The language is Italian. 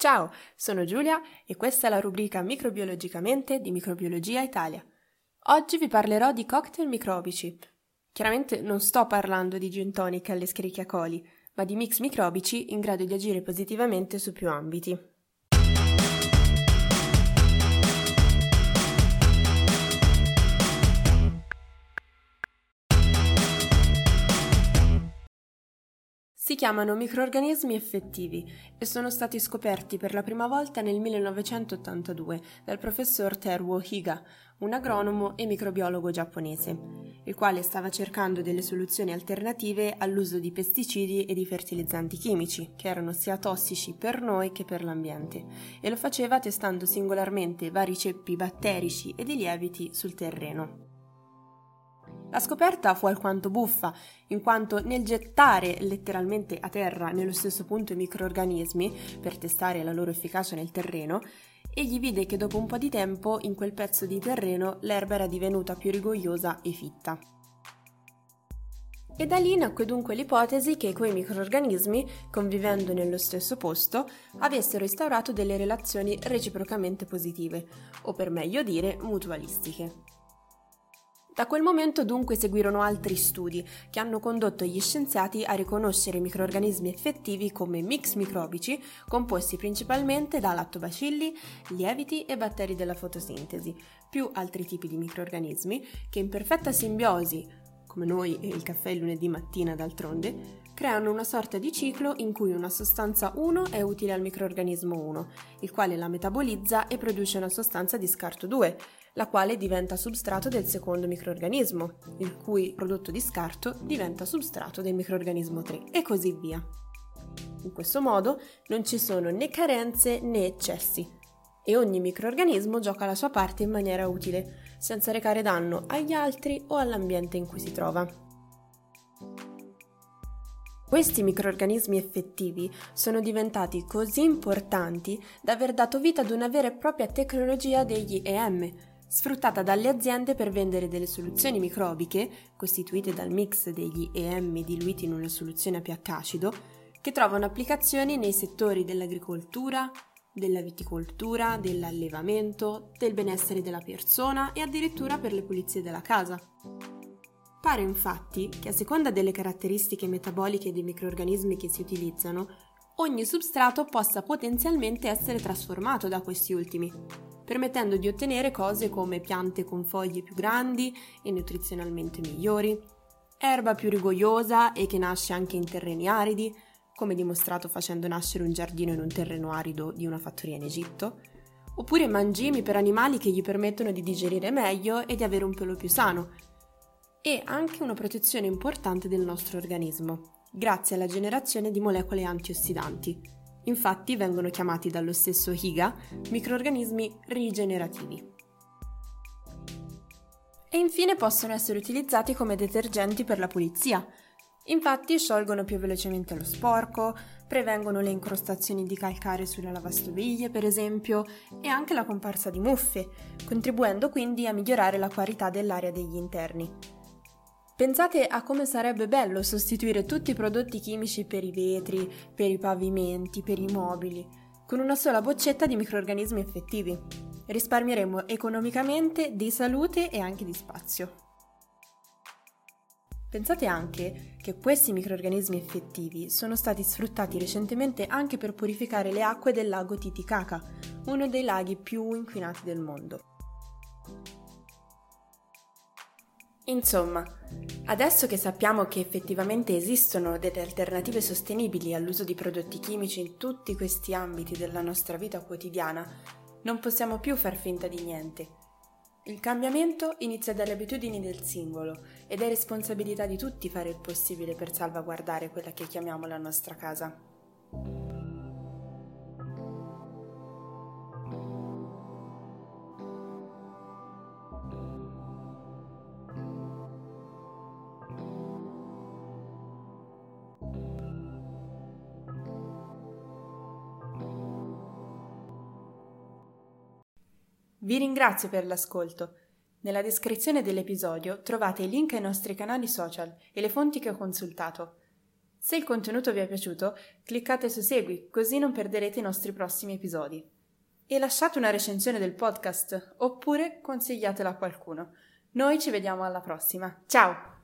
Ciao, sono Giulia e questa è la rubrica Microbiologicamente di Microbiologia Italia. Oggi vi parlerò di cocktail microbici. Chiaramente non sto parlando di gin tonic alle coli, ma di mix microbici in grado di agire positivamente su più ambiti. Si chiamano microorganismi effettivi e sono stati scoperti per la prima volta nel 1982 dal professor Teruo Higa, un agronomo e microbiologo giapponese, il quale stava cercando delle soluzioni alternative all'uso di pesticidi e di fertilizzanti chimici, che erano sia tossici per noi che per l'ambiente, e lo faceva testando singolarmente vari ceppi batterici e di lieviti sul terreno. La scoperta fu alquanto buffa, in quanto nel gettare letteralmente a terra nello stesso punto i microorganismi per testare la loro efficacia nel terreno, egli vide che dopo un po' di tempo in quel pezzo di terreno l'erba era divenuta più rigogliosa e fitta. E da lì nacque dunque l'ipotesi che quei microorganismi, convivendo nello stesso posto, avessero instaurato delle relazioni reciprocamente positive, o per meglio dire mutualistiche. Da quel momento dunque seguirono altri studi che hanno condotto gli scienziati a riconoscere microorganismi effettivi come mix microbici composti principalmente da lattobacilli, lieviti e batteri della fotosintesi, più altri tipi di microorganismi che in perfetta simbiosi, come noi e il caffè il lunedì mattina d'altronde, creano una sorta di ciclo in cui una sostanza 1 è utile al microorganismo 1, il quale la metabolizza e produce una sostanza di scarto 2, la quale diventa substrato del secondo microorganismo, il cui prodotto di scarto diventa substrato del microorganismo 3 e così via. In questo modo non ci sono né carenze né eccessi e ogni microorganismo gioca la sua parte in maniera utile, senza recare danno agli altri o all'ambiente in cui si trova. Questi microorganismi effettivi sono diventati così importanti da aver dato vita ad una vera e propria tecnologia degli EM, sfruttata dalle aziende per vendere delle soluzioni microbiche, costituite dal mix degli EM diluiti in una soluzione a pH acido, che trovano applicazioni nei settori dell'agricoltura, della viticoltura, dell'allevamento, del benessere della persona e addirittura per le pulizie della casa. Pare infatti che a seconda delle caratteristiche metaboliche dei microorganismi che si utilizzano, ogni substrato possa potenzialmente essere trasformato da questi ultimi, permettendo di ottenere cose come piante con foglie più grandi e nutrizionalmente migliori, erba più rigogliosa e che nasce anche in terreni aridi, come dimostrato facendo nascere un giardino in un terreno arido di una fattoria in Egitto, oppure mangimi per animali che gli permettono di digerire meglio e di avere un pelo più sano, e anche una protezione importante del nostro organismo, grazie alla generazione di molecole antiossidanti, Infatti vengono chiamati dallo stesso Higa microorganismi rigenerativi. E infine possono essere utilizzati come detergenti per la pulizia. Infatti sciolgono più velocemente lo sporco, prevengono le incrostazioni di calcare sulle lavastoviglie, per esempio, e anche la comparsa di muffe, contribuendo quindi a migliorare la qualità dell'aria degli interni. Pensate a come sarebbe bello sostituire tutti i prodotti chimici per i vetri, per i pavimenti, per i mobili, con una sola boccetta di microorganismi effettivi. Risparmieremo economicamente di salute e anche di spazio. Pensate anche che questi microorganismi effettivi sono stati sfruttati recentemente anche per purificare le acque del lago Titicaca, uno dei laghi più inquinati del mondo. Insomma, adesso che sappiamo che effettivamente esistono delle alternative sostenibili all'uso di prodotti chimici in tutti questi ambiti della nostra vita quotidiana, non possiamo più far finta di niente. Il cambiamento inizia dalle abitudini del singolo ed è responsabilità di tutti fare il possibile per salvaguardare quella che chiamiamo la nostra casa. Vi ringrazio per l'ascolto. Nella descrizione dell'episodio trovate i link ai nostri canali social e le fonti che ho consultato. Se il contenuto vi è piaciuto, cliccate su Segui, così non perderete i nostri prossimi episodi. E lasciate una recensione del podcast, oppure consigliatelo a qualcuno. Noi ci vediamo alla prossima. Ciao!